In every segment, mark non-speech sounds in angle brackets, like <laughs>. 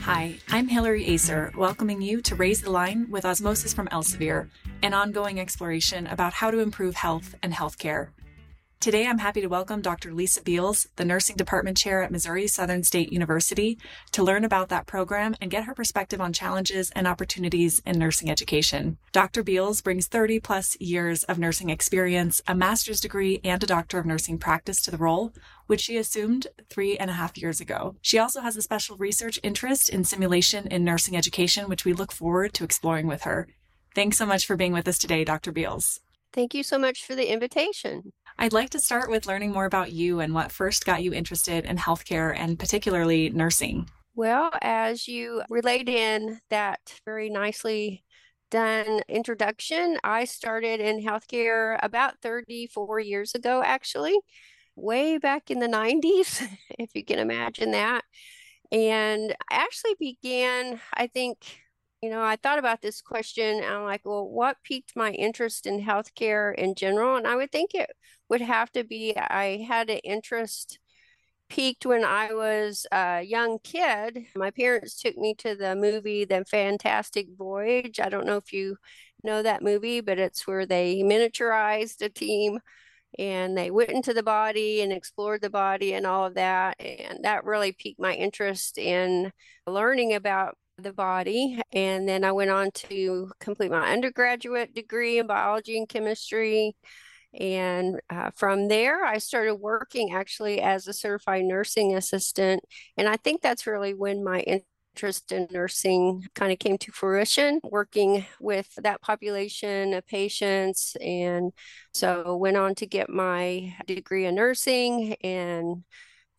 Hi, I'm Hillary Acer, welcoming you to Raise the Line with Osmosis from Elsevier, an ongoing exploration about how to improve health and healthcare. Today, I'm happy to welcome Dr. Lisa Beals, the Nursing Department Chair at Missouri Southern State University, to learn about that program and get her perspective on challenges and opportunities in nursing education. Dr. Beals brings 30 plus years of nursing experience, a master's degree, and a doctor of nursing practice to the role, which she assumed three and a half years ago. She also has a special research interest in simulation in nursing education, which we look forward to exploring with her. Thanks so much for being with us today, Dr. Beals. Thank you so much for the invitation. I'd like to start with learning more about you and what first got you interested in healthcare and particularly nursing. Well, as you relayed in that very nicely done introduction, I started in healthcare about 34 years ago, actually, way back in the 90s, <laughs> if you can imagine that. And I actually began, I think, you know, I thought about this question I'm like, well, what piqued my interest in healthcare in general? And I would think it would have to be I had an interest peaked when I was a young kid. My parents took me to the movie The Fantastic Voyage. I don't know if you know that movie, but it's where they miniaturized a team and they went into the body and explored the body and all of that. And that really piqued my interest in learning about the body. And then I went on to complete my undergraduate degree in biology and chemistry. And uh, from there, I started working actually as a certified nursing assistant. And I think that's really when my interest in nursing kind of came to fruition, working with that population of patients. And so went on to get my degree in nursing and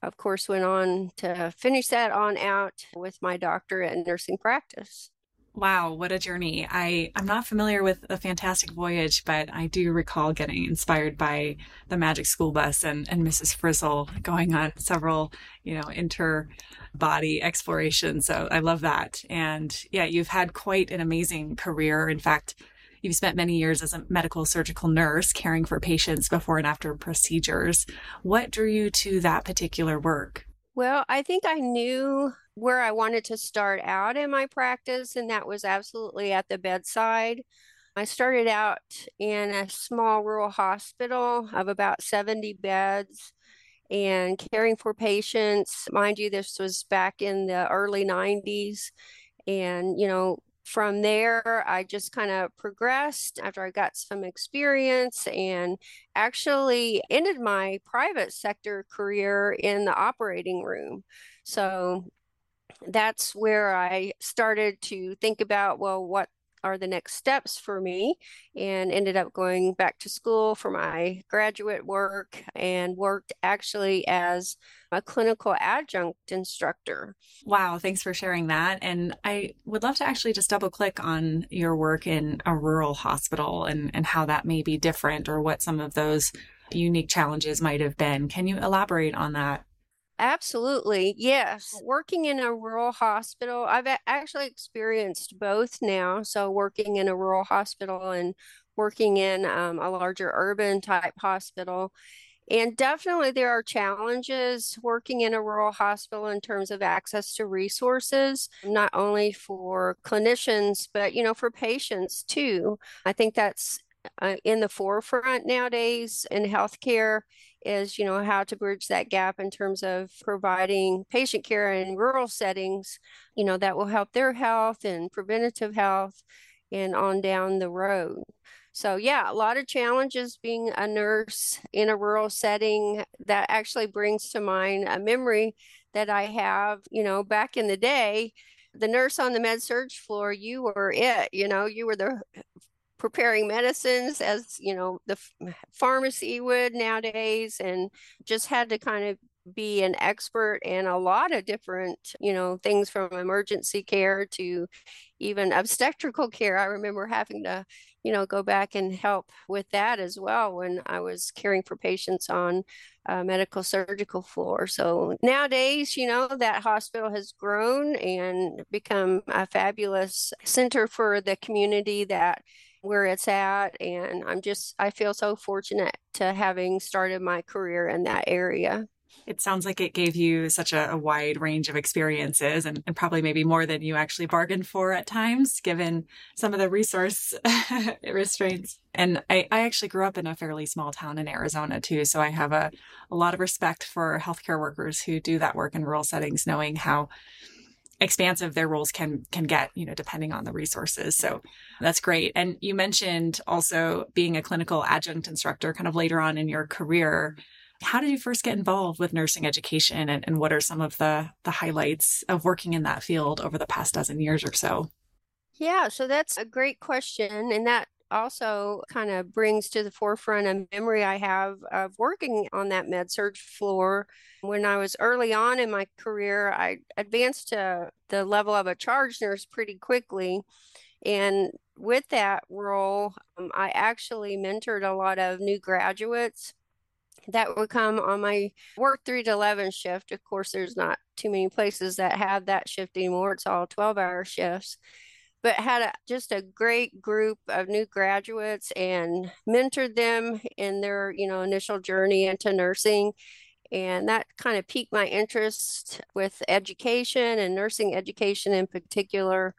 of course, went on to finish that on out with my doctorate in nursing practice. Wow, what a journey. I, I'm not familiar with A Fantastic Voyage, but I do recall getting inspired by the Magic School Bus and, and Mrs. Frizzle going on several, you know, inter body explorations. So I love that. And yeah, you've had quite an amazing career. In fact, You've spent many years as a medical surgical nurse caring for patients before and after procedures. What drew you to that particular work? Well, I think I knew where I wanted to start out in my practice, and that was absolutely at the bedside. I started out in a small rural hospital of about 70 beds and caring for patients. Mind you, this was back in the early 90s. And, you know, from there, I just kind of progressed after I got some experience and actually ended my private sector career in the operating room. So that's where I started to think about, well, what are the next steps for me and ended up going back to school for my graduate work and worked actually as a clinical adjunct instructor. Wow, thanks for sharing that. And I would love to actually just double click on your work in a rural hospital and, and how that may be different or what some of those unique challenges might have been. Can you elaborate on that? Absolutely. Yes. Working in a rural hospital, I've actually experienced both now. So, working in a rural hospital and working in um, a larger urban type hospital. And definitely, there are challenges working in a rural hospital in terms of access to resources, not only for clinicians, but you know, for patients too. I think that's uh, in the forefront nowadays in healthcare is you know how to bridge that gap in terms of providing patient care in rural settings you know that will help their health and preventative health and on down the road. So yeah a lot of challenges being a nurse in a rural setting. That actually brings to mind a memory that i have you know back in the day the nurse on the med surg floor you were it you know you were the preparing medicines as you know the pharmacy would nowadays and just had to kind of be an expert in a lot of different you know things from emergency care to even obstetrical care. I remember having to you know go back and help with that as well when i was caring for patients on medical surgical floor. So nowadays you know that hospital has grown and become a fabulous center for the community that where it's at. And I'm just, I feel so fortunate to having started my career in that area. It sounds like it gave you such a, a wide range of experiences and, and, probably maybe more than you actually bargained for at times, given some of the resource <laughs> restraints. And I, I actually grew up in a fairly small town in Arizona too. So I have a, a lot of respect for healthcare workers who do that work in rural settings, knowing how expansive their roles can can get you know depending on the resources so that's great and you mentioned also being a clinical adjunct instructor kind of later on in your career how did you first get involved with nursing education and, and what are some of the the highlights of working in that field over the past dozen years or so? Yeah, so that's a great question. And that also kind of brings to the forefront a memory I have of working on that med surg floor. When I was early on in my career, I advanced to the level of a charge nurse pretty quickly. And with that role, um, I actually mentored a lot of new graduates that would come on my work 3 to 11 shift. Of course, there's not too many places that have that shift anymore. It's all 12 hour shifts. But had a, just a great group of new graduates and mentored them in their, you know, initial journey into nursing. And that kind of piqued my interest with education and nursing education in particular.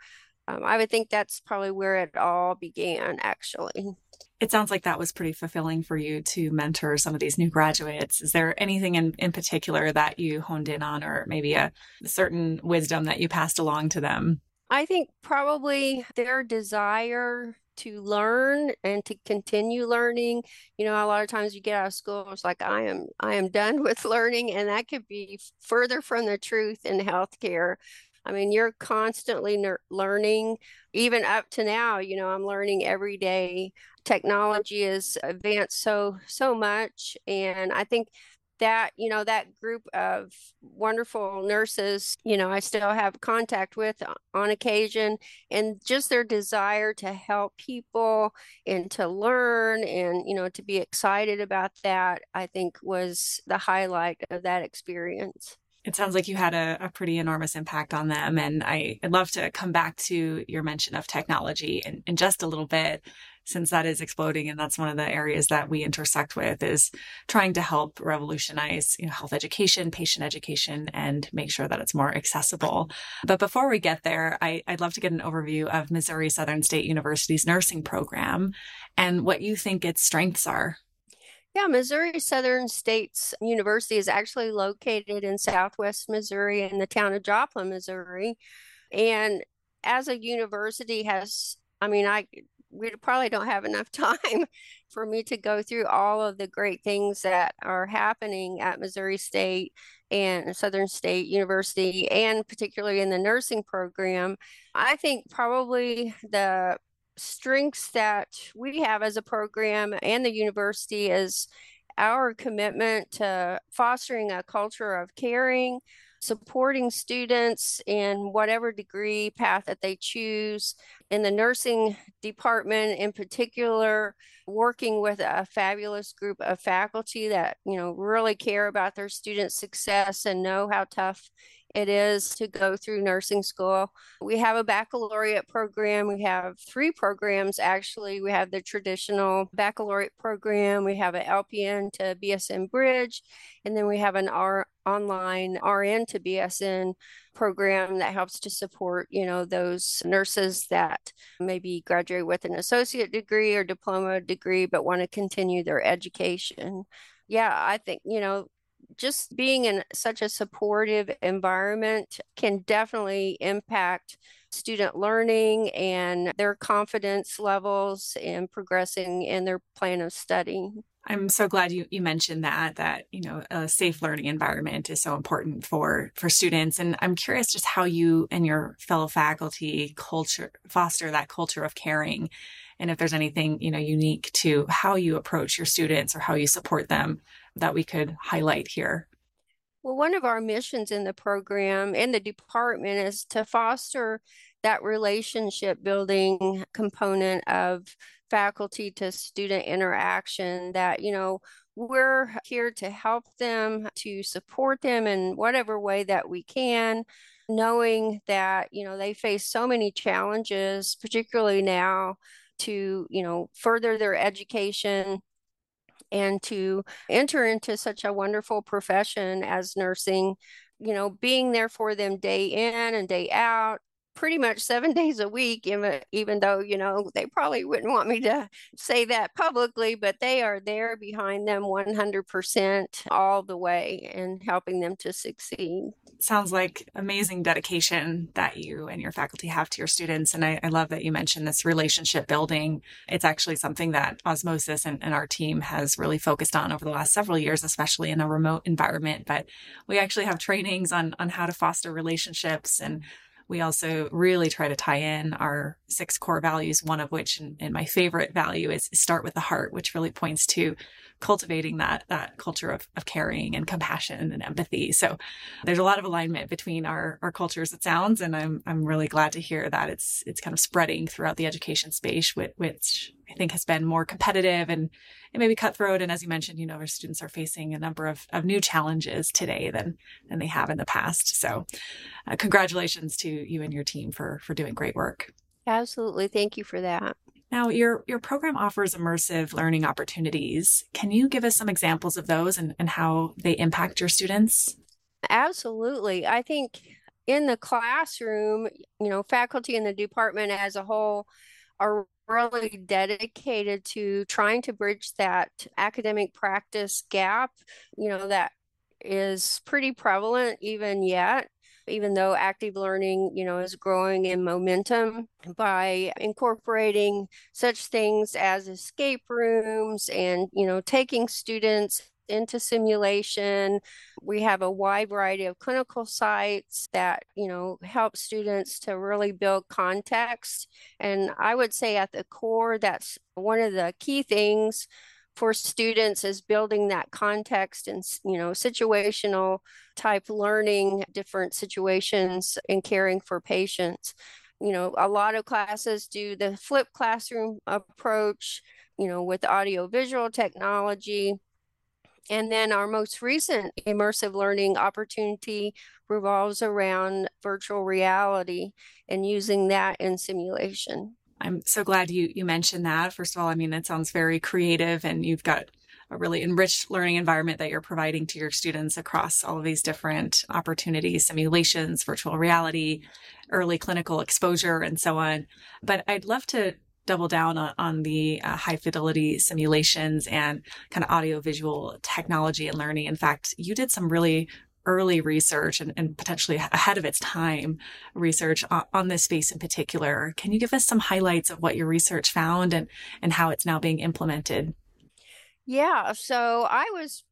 Um, I would think that's probably where it all began, actually. It sounds like that was pretty fulfilling for you to mentor some of these new graduates. Is there anything in, in particular that you honed in on, or maybe a certain wisdom that you passed along to them? I think probably their desire to learn and to continue learning. You know, a lot of times you get out of school, it's like I am I am done <laughs> with learning, and that could be further from the truth in healthcare. I mean, you're constantly ner- learning, even up to now. You know, I'm learning every day. Technology has advanced so so much, and I think that you know that group of wonderful nurses you know i still have contact with on occasion and just their desire to help people and to learn and you know to be excited about that i think was the highlight of that experience it sounds like you had a, a, pretty enormous impact on them. And I, would love to come back to your mention of technology in, in just a little bit, since that is exploding. And that's one of the areas that we intersect with is trying to help revolutionize you know, health education, patient education, and make sure that it's more accessible. But before we get there, I, I'd love to get an overview of Missouri Southern State University's nursing program and what you think its strengths are. Yeah, Missouri Southern States University is actually located in southwest Missouri in the town of Joplin, Missouri. And as a university has I mean, I we probably don't have enough <laughs> time for me to go through all of the great things that are happening at Missouri State and Southern State University, and particularly in the nursing program. I think probably the strengths that we have as a program and the university is our commitment to fostering a culture of caring, supporting students in whatever degree path that they choose. In the nursing department, in particular, working with a fabulous group of faculty that you know really care about their student success and know how tough it is to go through nursing school. We have a baccalaureate program. We have three programs actually. We have the traditional baccalaureate program, we have an LPN to BSN bridge, and then we have an R online RN to BSN program that helps to support, you know, those nurses that maybe graduate with an associate degree or diploma degree but want to continue their education. Yeah, I think, you know, just being in such a supportive environment can definitely impact student learning and their confidence levels in progressing in their plan of study. I'm so glad you, you mentioned that that you know a safe learning environment is so important for for students. And I'm curious just how you and your fellow faculty culture foster that culture of caring. And if there's anything you know unique to how you approach your students or how you support them that we could highlight here? Well, one of our missions in the program and the department is to foster that relationship building component of faculty to student interaction that, you know, we're here to help them, to support them in whatever way that we can, knowing that, you know, they face so many challenges, particularly now to, you know, further their education and to enter into such a wonderful profession as nursing, you know, being there for them day in and day out, pretty much seven <laughs> days a week, even, even though, you know, they probably wouldn't want me to say that publicly, but they are there behind them 100% all the way and helping them to succeed. Sounds like amazing dedication that you and your faculty have to your students. And I, I love that you mentioned this relationship building. It's actually something that Osmosis and, and our team has really focused on over the last several years, especially in a remote environment. But we actually have trainings on, on how to foster relationships and we also really try to tie in our six core values, one of which, and, my favorite value is start with the heart, which really points to cultivating that that culture of, of caring and compassion and empathy. So there's a lot of alignment between our our cultures, it sounds, and I'm I'm really glad to hear that it's it's kind of spreading throughout the education space, which, which I think has been more competitive and it may be cutthroat. And as you mentioned, you know, our students are facing a number of, of new challenges today than than they have in the past. So uh, congratulations to you and your team for for doing great work. Absolutely. Thank you for that. Now, your, your program offers immersive learning opportunities. Can you give us some examples of those and, and how they impact your students? Absolutely. I think in the classroom, you know, faculty in the department as a whole are really dedicated to trying to bridge that academic practice gap, you know, that is pretty prevalent even yet even though active learning, you know, is growing in momentum by incorporating such things as escape rooms and, you know, taking students into simulation. We have a wide variety of clinical sites that, you know, help students to really build context. And I would say at the core, that's one of the key things for students is building that context and you know situational type learning different situations and caring for patients you know a lot of classes do the flip classroom approach you know with audio visual technology and then our most recent immersive learning opportunity revolves around virtual reality and using that in simulation I'm so glad you you mentioned that. First of all, I mean it sounds very creative and you've got a really enriched learning environment that you're providing to your students across all of these different opportunities, simulations, virtual reality, early clinical exposure, and so on. But I'd love to double down on, on the uh, high fidelity simulations and kind of audio visual technology and learning. In fact, you did some really early research and, and potentially ahead of its time research on, on, this space in particular. Can you give us some highlights of what your research found and, and how it's now being implemented? Yeah, so I was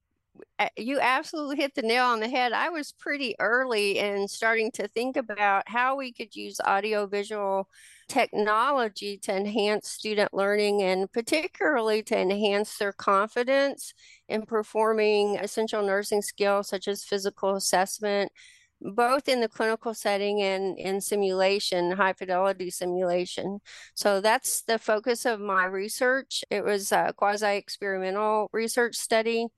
you absolutely hit the nail on the head. I was pretty early in starting to think about how we could use audiovisual technology to enhance student learning and particularly to enhance their confidence in performing essential nursing skills such as physical assessment, both in the clinical setting and in simulation, high fidelity simulation. So that's the focus of my research. It was a quasi experimental research study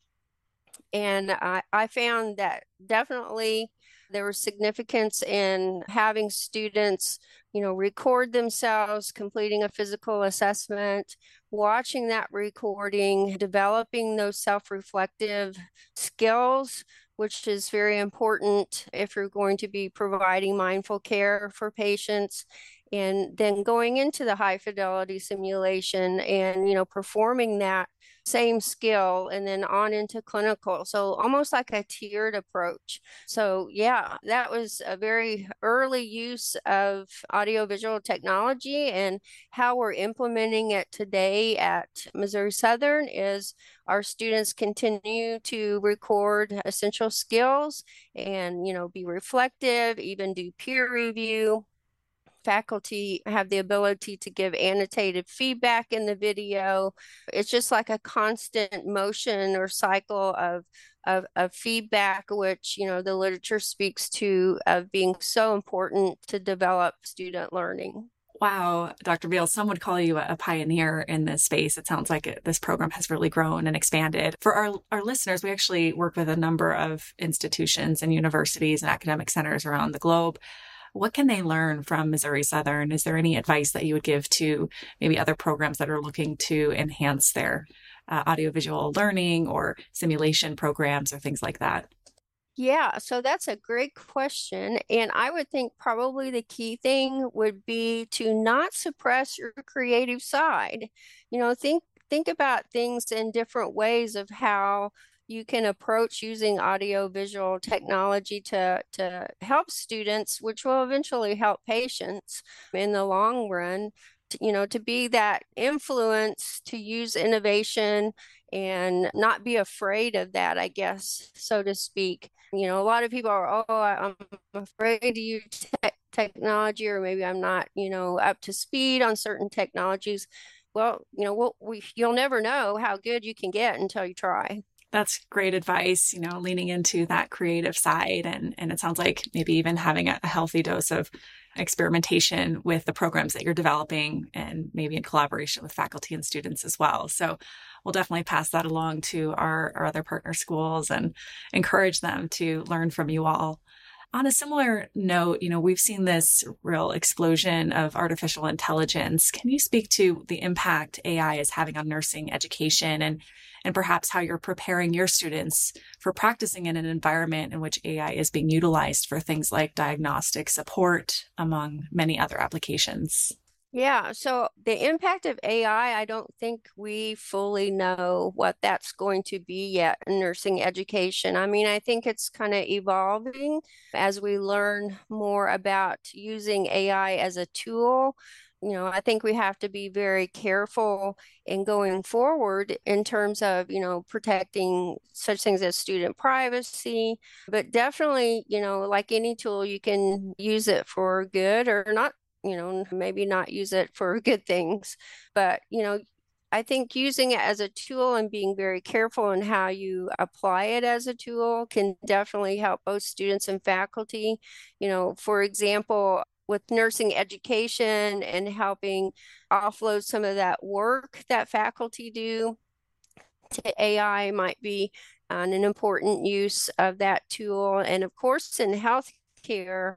and I, I found that definitely there was significance in having students, you know, record themselves completing a physical assessment, watching that recording, developing those self reflective skills, which is very important if you're going to be providing mindful care for patients and then going into the high fidelity simulation and you know performing that same skill and then on into clinical. So almost like a tiered approach. So yeah, that was a very early use of audiovisual technology and how we're implementing it today at Missouri Southern is our students continue to record essential skills and you know be reflective, even do peer review faculty have the ability to give annotated feedback in the video. It's just like a constant motion or cycle of of, of feedback, which you know the literature speaks to of being so important to develop student learning. Wow, Dr. Beal, some would call you a pioneer in this space. It sounds like this program has really grown and expanded. For our, our listeners, we actually work with a number of institutions and universities and academic centers around the globe what can they learn from Missouri Southern? Is there any advice that you would give to maybe other programs that are looking to enhance their uh, audiovisual learning or simulation programs or things like that? Yeah, so that's a great question. And I would think probably the key thing would be to not suppress your creative side. You know, think think about things in different ways of how you can approach using audio visual technology to to help students, which will eventually help patients in the long run. To, you know, to be that influence to use innovation and not be afraid of that, I guess, so to speak. You know, a lot of people are, oh, I'm afraid to use te- technology, or maybe I'm not, you know, up to speed on certain technologies. Well, you know, we'll, we, you'll never know how good you can get until you try. That's great advice, you know, leaning into that creative side. And, and it sounds like maybe even having a, healthy dose of experimentation with the programs that you're developing and maybe in collaboration with faculty and students as well. So we'll definitely pass that along to our, our other partner schools and encourage them to learn from you all. On a similar note, you know, we've seen this real explosion of artificial intelligence. Can you speak to the impact AI is having on nursing education and and perhaps how you're preparing your students for practicing in an environment in which AI is being utilized for things like diagnostic support, among many other applications. Yeah, so the impact of AI, I don't think we fully know what that's going to be yet in nursing education. I mean, I think it's kind of evolving as we learn more about using AI as a tool you know, I think we have to be very careful in going forward in terms of, you know, protecting such things as student privacy. But definitely, you know, like any tool, you can use it for good or not, you know, maybe not use it for <laughs> good things. But, you know, I think using it as a tool and being very careful in how you apply it as a tool can definitely help both students and faculty. You know, for example, with nursing education and helping offload some of that work that faculty do to AI might be uh, an important use of that tool. And of course, in healthcare,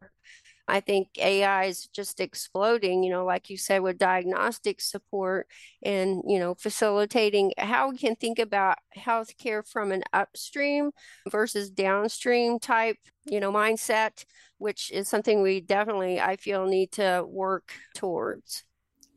I think AI is just exploding, you know, like you said, with diagnostic support and, you know, facilitating how we can think about healthcare from an upstream versus downstream type, you know, mindset, which is something we definitely, I feel, need to work towards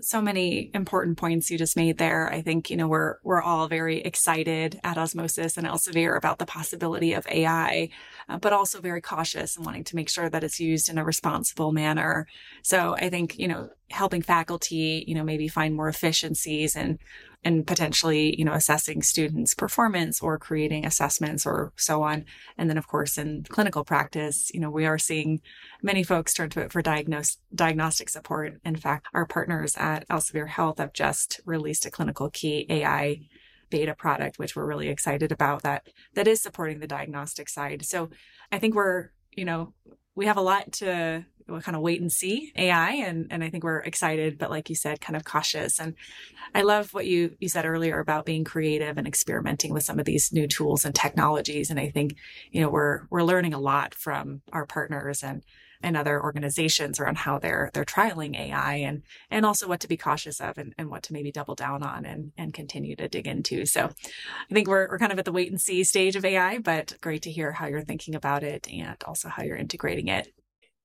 so many important points you just made there. I think, you know, we're, we're all very excited at Osmosis and Elsevier about the possibility of AI, uh, but also very cautious and wanting to make sure that it's used in a responsible manner. So I think, you know, helping faculty, you know, maybe find more efficiencies and and potentially, you know, assessing students' performance or creating assessments or so on. And then, of course, in clinical practice, you know, we are seeing many folks turn to it for diagnose, diagnostic support. In fact, our partners at Elsevier Health have just released a ClinicalKey AI beta product, which we're really excited about that, that is supporting the diagnostic side. So I think we're, you know, we have a lot to we'll kind of wait and see AI. And, and I think we're excited, but like you said, kind of cautious. And I love what you, you said earlier about being creative and experimenting with some of these new tools and technologies. And I think, you know, we're, we're learning a lot from our partners and, and other organizations around how they're they're trialing AI and and also what to be cautious of and, and what to maybe double down on and and continue to dig into. So I think we're we're kind of at the wait and see stage of AI, but great to hear how you're thinking about it and also how you're integrating it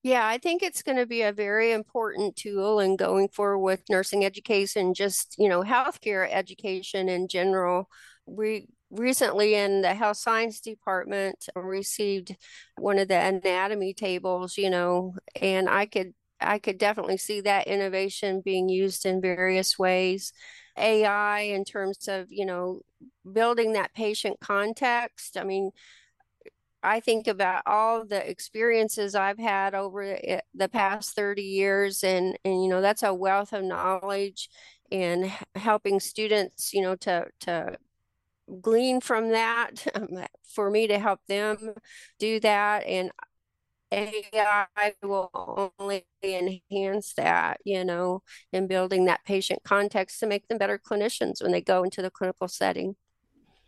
yeah, I think it's going to be a very important tool in going forward with nursing education, just, you know, healthcare education in general. We recently in the health science department uh, received one of the anatomy tables, you know, and I could I could definitely see that innovation being used in various ways. AI in terms of, you know, building that patient context. I mean, I think about all the experiences I've had over the past 30 years and and you know that's a wealth of knowledge and helping students you know to to glean from that <laughs> um, for me to help them do that and AI will only enhance that, you know, in building that patient context to make them better clinicians when they go into the clinical setting.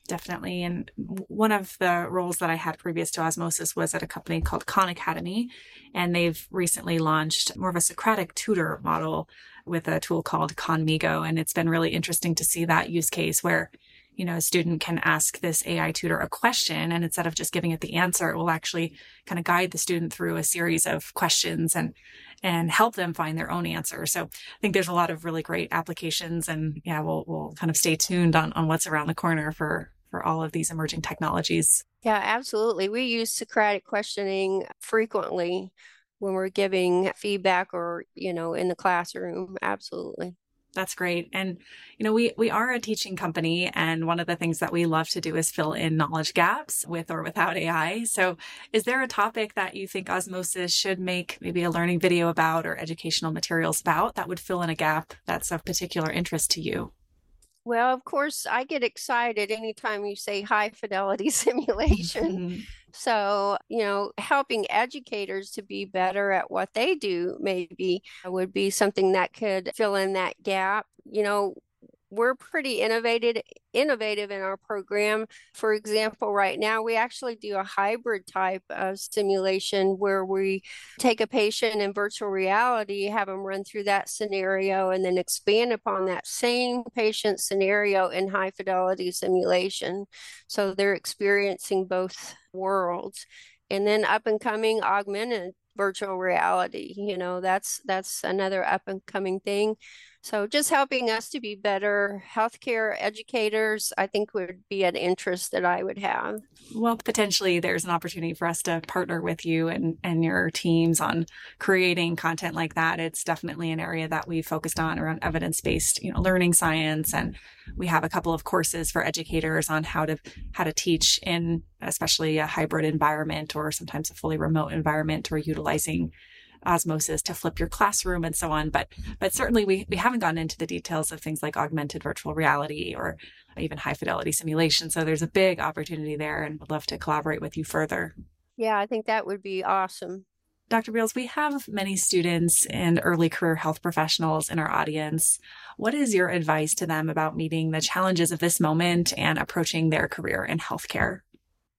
Definitely. And one of the roles that I had previous to Osmosis was at a company called Khan Academy. And they've recently launched more of a Socratic tutor model with a tool called Khanmigo. And it's been really interesting to see that use case where you know, a student can ask this AI tutor a question and instead of just giving it the answer, it will actually kind of guide the student through a series of questions and and help them find their own answer. So I think there's a lot of really great applications and yeah, we'll we'll kind of stay tuned on, on what's around the corner for for all of these emerging technologies. Yeah, absolutely. We use Socratic questioning frequently when we're giving feedback or, you know, in the classroom. Absolutely. That's great. And, you know, we, we are a teaching company. And one of the things that we love to do is fill in knowledge gaps with or without AI. So is there a topic that you think Osmosis should make maybe a learning video about or educational materials about that would fill in a gap that's of particular interest to you? Well, of course, I get excited anytime you say high fidelity <laughs> simulation. Mm-hmm. So, you know, helping educators to be better at what they do maybe would be something that could fill in that gap. You know, we're pretty innovative innovative in our program. For example, right now we actually do a hybrid type of simulation where we take a patient in virtual reality, have them run through that scenario, and then expand upon that same patient scenario in high fidelity simulation. So they're experiencing both worlds. And then up and coming augmented virtual reality, you know, that's that's another up and coming thing. So just helping us to be better healthcare educators, I think would be an interest that I would have. Well, potentially there's an opportunity for us to partner with you and, and your teams on creating content like that. It's definitely an area that we focused on around evidence-based, you know, learning science. And we have a couple of courses for educators on how to, how to teach in especially a hybrid environment or sometimes a fully remote environment or utilizing osmosis to flip your classroom and so on. But but certainly we we haven't gone into the details of things like augmented virtual reality or even high fidelity simulation. So there's a big opportunity there and would love to collaborate with you further. Yeah, I think that would be awesome. Dr. Beals, we have many students and early career health professionals in our audience. What is your advice to them about meeting the challenges of this moment and approaching their career in healthcare?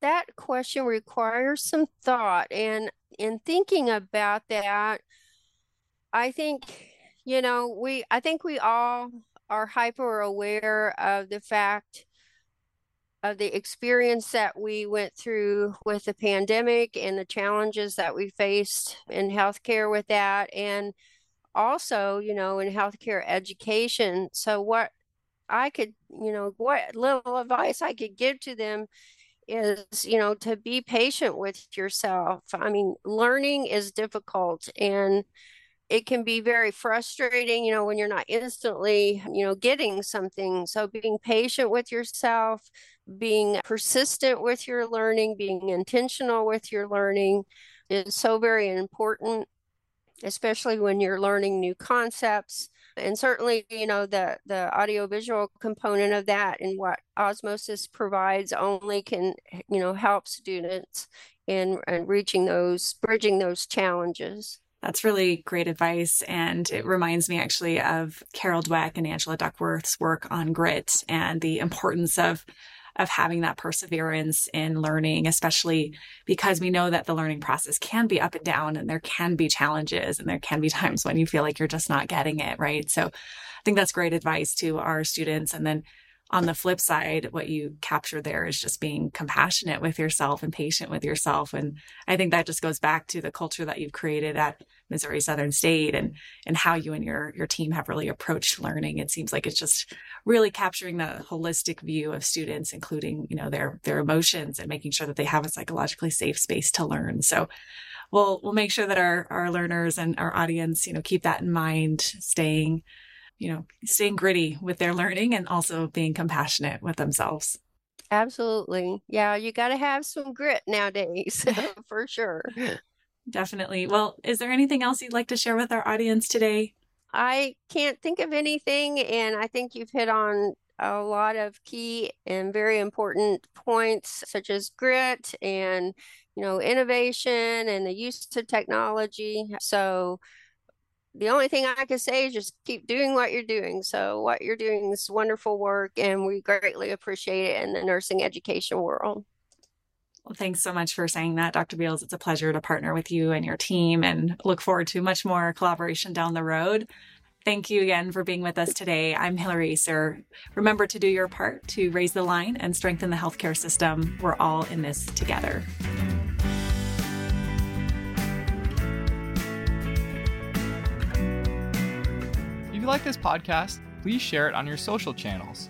That question requires some thought. And in thinking about that, I think, you know, we, I think we all are hyper aware of the fact of the experience that we went through with the pandemic and the challenges that we faced in healthcare with that. And also, you know, in healthcare education. So, what I could, you know, what little advice I could give to them is you know to be patient with yourself. I mean learning is difficult and it can be very frustrating you know when you're not instantly you know getting something. So being patient with yourself being persistent with your learning being intentional with your learning is so very important especially when you're learning new concepts and certainly you know the the audiovisual component of that and what osmosis provides only can you know help students in, and reaching those bridging those challenges that's really great advice. And it reminds me actually of Carol Dweck and Angela Duckworth's work on grit and the importance of of having that perseverance in learning, especially because we know that the learning process can be up and down and there can be challenges and there can be <laughs> times when you feel like you're just not getting it. Right. So I think that's great advice to our students. And then on the flip side, what you capture there is just being compassionate with yourself and patient with yourself. And I think that just goes back to the culture that you've created at Missouri Southern State and and how you and your your team have really approached learning. It seems like it's just really capturing the holistic view of students, including you know their their emotions and making sure that they have a psychologically safe space to learn. So we'll we'll make sure that our our learners and our audience you know keep that in mind, staying you know staying gritty with their learning and also being compassionate with themselves. Absolutely. Yeah, you got to have some grit nowadays <laughs> <laughs> for sure. Definitely. Well, is there anything else you'd like to share with our audience today? I can't think of anything, and I think you've hit on a lot of key and very important points, such as grit and you know innovation and the use of technology. So the only thing I can say is just keep doing what you're doing. So, what you're doing is wonderful work, and we greatly appreciate it in the nursing education world. Thanks so much for saying that, Dr. Beals. It's a pleasure to partner with you and your team and look forward to much more collaboration down the road. Thank you again for being with us today. I'm Hillary Acer. Remember to do your part to raise the line and strengthen the healthcare system. We're all in this together. If you like this podcast, please share it on your social channels.